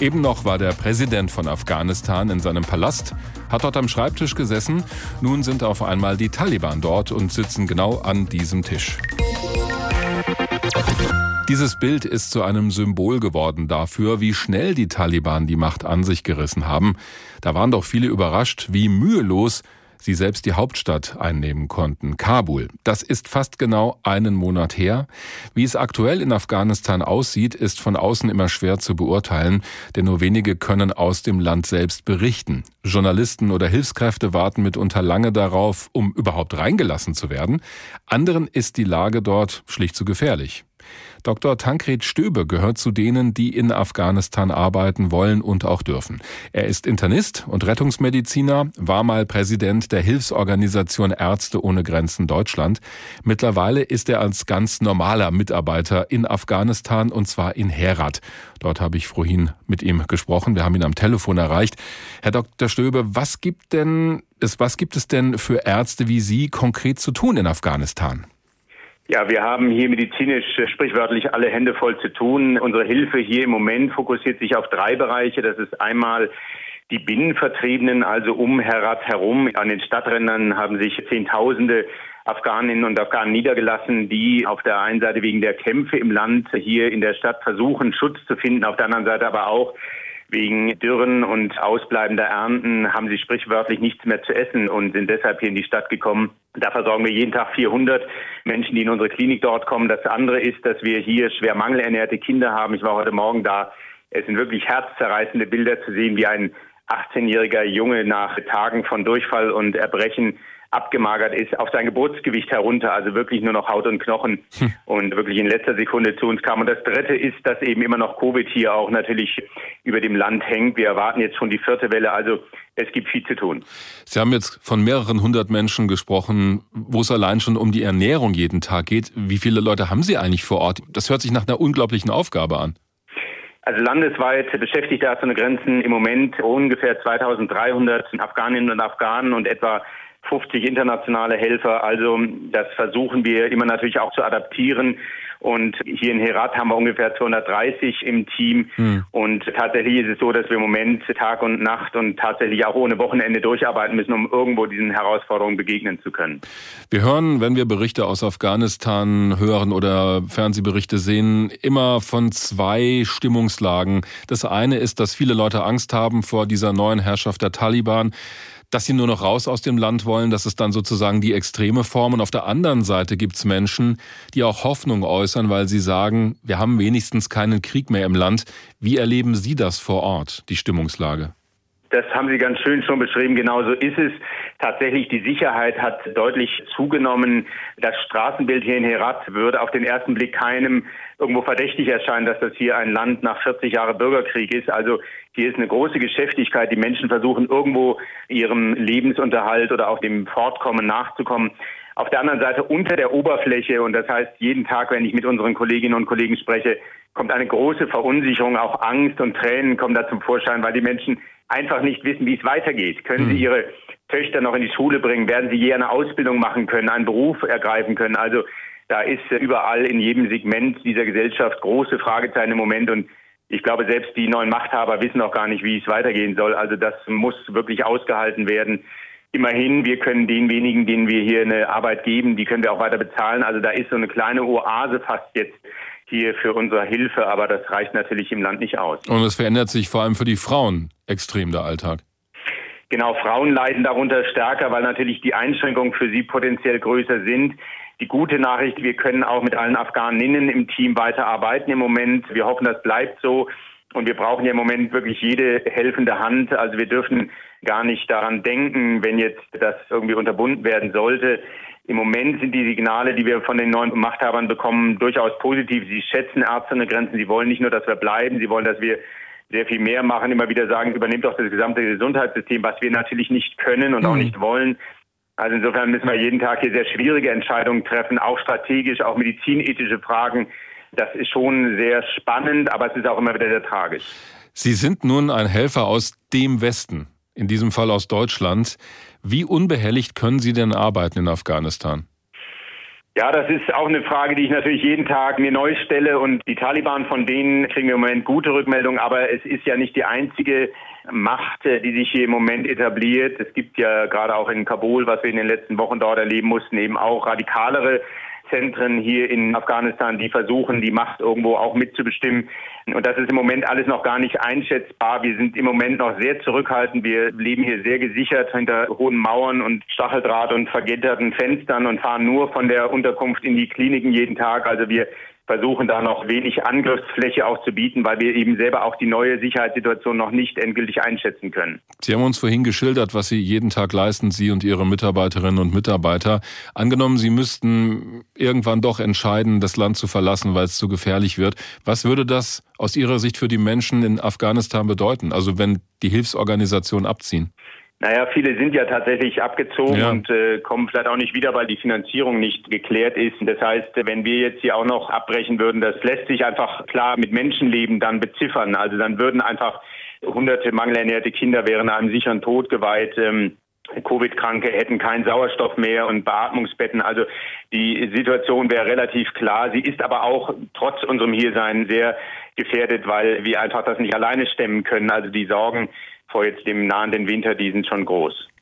Eben noch war der Präsident von Afghanistan in seinem Palast, hat dort am Schreibtisch gesessen. Nun sind auf einmal die Taliban dort und sitzen genau an diesem Tisch. Dieses Bild ist zu einem Symbol geworden dafür, wie schnell die Taliban die Macht an sich gerissen haben. Da waren doch viele überrascht, wie mühelos sie selbst die Hauptstadt einnehmen konnten, Kabul. Das ist fast genau einen Monat her. Wie es aktuell in Afghanistan aussieht, ist von außen immer schwer zu beurteilen, denn nur wenige können aus dem Land selbst berichten. Journalisten oder Hilfskräfte warten mitunter lange darauf, um überhaupt reingelassen zu werden. Anderen ist die Lage dort schlicht zu gefährlich. Dr. Tankred Stöbe gehört zu denen, die in Afghanistan arbeiten wollen und auch dürfen. Er ist Internist und Rettungsmediziner, war mal Präsident der Hilfsorganisation Ärzte ohne Grenzen Deutschland. Mittlerweile ist er als ganz normaler Mitarbeiter in Afghanistan und zwar in Herat. Dort habe ich vorhin mit ihm gesprochen. Wir haben ihn am Telefon erreicht. Herr Dr. Stöbe, was gibt denn, was gibt es denn für Ärzte wie Sie konkret zu tun in Afghanistan? Ja, wir haben hier medizinisch äh, sprichwörtlich alle Hände voll zu tun. Unsere Hilfe hier im Moment fokussiert sich auf drei Bereiche. Das ist einmal die Binnenvertriebenen, also um Herat herum. An den Stadträndern haben sich Zehntausende Afghaninnen und Afghanen niedergelassen, die auf der einen Seite wegen der Kämpfe im Land hier in der Stadt versuchen, Schutz zu finden, auf der anderen Seite aber auch Wegen Dürren und ausbleibender Ernten haben sie sprichwörtlich nichts mehr zu essen und sind deshalb hier in die Stadt gekommen. Da versorgen wir jeden Tag 400 Menschen, die in unsere Klinik dort kommen. Das andere ist, dass wir hier schwer mangelernährte Kinder haben. Ich war heute Morgen da. Es sind wirklich herzzerreißende Bilder zu sehen, wie ein 18-jähriger Junge nach Tagen von Durchfall und Erbrechen abgemagert ist, auf sein Geburtsgewicht herunter, also wirklich nur noch Haut und Knochen hm. und wirklich in letzter Sekunde zu uns kam. Und das Dritte ist, dass eben immer noch Covid hier auch natürlich über dem Land hängt. Wir erwarten jetzt schon die vierte Welle, also es gibt viel zu tun. Sie haben jetzt von mehreren hundert Menschen gesprochen, wo es allein schon um die Ernährung jeden Tag geht. Wie viele Leute haben Sie eigentlich vor Ort? Das hört sich nach einer unglaublichen Aufgabe an. Also landesweit beschäftigt Ärzte ohne Grenzen im Moment ungefähr 2300 Afghaninnen und Afghanen und etwa 50 internationale Helfer. Also das versuchen wir immer natürlich auch zu adaptieren. Und hier in Herat haben wir ungefähr 230 im Team. Hm. Und tatsächlich ist es so, dass wir im Moment Tag und Nacht und tatsächlich auch ohne Wochenende durcharbeiten müssen, um irgendwo diesen Herausforderungen begegnen zu können. Wir hören, wenn wir Berichte aus Afghanistan hören oder Fernsehberichte sehen, immer von zwei Stimmungslagen. Das eine ist, dass viele Leute Angst haben vor dieser neuen Herrschaft der Taliban dass sie nur noch raus aus dem Land wollen. Das ist dann sozusagen die extreme Form. Und auf der anderen Seite gibt es Menschen, die auch Hoffnung äußern, weil sie sagen, wir haben wenigstens keinen Krieg mehr im Land. Wie erleben Sie das vor Ort, die Stimmungslage? Das haben Sie ganz schön schon beschrieben. Genauso ist es. Tatsächlich, die Sicherheit hat deutlich zugenommen. Das Straßenbild hier in Herat würde auf den ersten Blick keinem irgendwo verdächtig erscheinen, dass das hier ein Land nach 40 Jahren Bürgerkrieg ist. Also hier ist eine große Geschäftigkeit. Die Menschen versuchen irgendwo ihrem Lebensunterhalt oder auch dem Fortkommen nachzukommen. Auf der anderen Seite unter der Oberfläche, und das heißt jeden Tag, wenn ich mit unseren Kolleginnen und Kollegen spreche, kommt eine große Verunsicherung, auch Angst und Tränen kommen da zum Vorschein, weil die Menschen einfach nicht wissen, wie es weitergeht. Können sie hm. ihre Töchter noch in die Schule bringen? Werden sie je eine Ausbildung machen können, einen Beruf ergreifen können? Also da ist überall in jedem Segment dieser Gesellschaft große Fragezeichen im Moment und ich glaube, selbst die neuen Machthaber wissen auch gar nicht, wie es weitergehen soll. Also das muss wirklich ausgehalten werden. Immerhin, wir können den wenigen, denen wir hier eine Arbeit geben, die können wir auch weiter bezahlen. Also da ist so eine kleine Oase fast jetzt hier für unsere Hilfe, aber das reicht natürlich im Land nicht aus. Und es verändert sich vor allem für die Frauen extrem der Alltag. Genau, Frauen leiden darunter stärker, weil natürlich die Einschränkungen für sie potenziell größer sind. Die gute Nachricht, wir können auch mit allen Afghaninnen im Team weiterarbeiten im Moment. Wir hoffen, das bleibt so. Und wir brauchen ja im Moment wirklich jede helfende Hand. Also wir dürfen gar nicht daran denken, wenn jetzt das irgendwie unterbunden werden sollte. Im Moment sind die Signale, die wir von den neuen Machthabern bekommen, durchaus positiv. Sie schätzen Ärzte ohne Grenzen. Sie wollen nicht nur, dass wir bleiben. Sie wollen, dass wir sehr viel mehr machen, immer wieder sagen, übernehmt doch das gesamte Gesundheitssystem, was wir natürlich nicht können und mhm. auch nicht wollen. Also insofern müssen wir jeden Tag hier sehr schwierige Entscheidungen treffen, auch strategisch, auch medizinethische Fragen. Das ist schon sehr spannend, aber es ist auch immer wieder sehr tragisch. Sie sind nun ein Helfer aus dem Westen, in diesem Fall aus Deutschland. Wie unbehelligt können Sie denn arbeiten in Afghanistan? Ja, das ist auch eine Frage, die ich natürlich jeden Tag mir neu stelle. Und die Taliban, von denen kriegen wir im Moment gute Rückmeldungen. Aber es ist ja nicht die einzige Macht, die sich hier im Moment etabliert. Es gibt ja gerade auch in Kabul, was wir in den letzten Wochen dort erleben mussten, eben auch radikalere Zentren hier in Afghanistan, die versuchen, die Macht irgendwo auch mitzubestimmen. Und das ist im Moment alles noch gar nicht einschätzbar. Wir sind im Moment noch sehr zurückhaltend. Wir leben hier sehr gesichert hinter hohen Mauern und Stacheldraht und vergitterten Fenstern und fahren nur von der Unterkunft in die Kliniken jeden Tag. Also wir versuchen da noch wenig Angriffsfläche auch zu bieten, weil wir eben selber auch die neue Sicherheitssituation noch nicht endgültig einschätzen können. Sie haben uns vorhin geschildert, was Sie jeden Tag leisten, Sie und Ihre Mitarbeiterinnen und Mitarbeiter. Angenommen, Sie müssten irgendwann doch entscheiden, das Land zu verlassen, weil es zu gefährlich wird. Was würde das aus Ihrer Sicht für die Menschen in Afghanistan bedeuten? Also wenn die Hilfsorganisationen abziehen? Naja, viele sind ja tatsächlich abgezogen ja. und äh, kommen vielleicht auch nicht wieder, weil die Finanzierung nicht geklärt ist. Das heißt, wenn wir jetzt hier auch noch abbrechen würden, das lässt sich einfach klar mit Menschenleben dann beziffern. Also dann würden einfach hunderte mangelernährte Kinder wären einem sicheren Tod geweiht. Ähm, Covid-Kranke hätten keinen Sauerstoff mehr und Beatmungsbetten. Also die Situation wäre relativ klar. Sie ist aber auch trotz unserem Hiersein sehr gefährdet, weil wir einfach das nicht alleine stemmen können. Also die Sorgen vor jetzt dem nahenden Winter, die sind schon groß.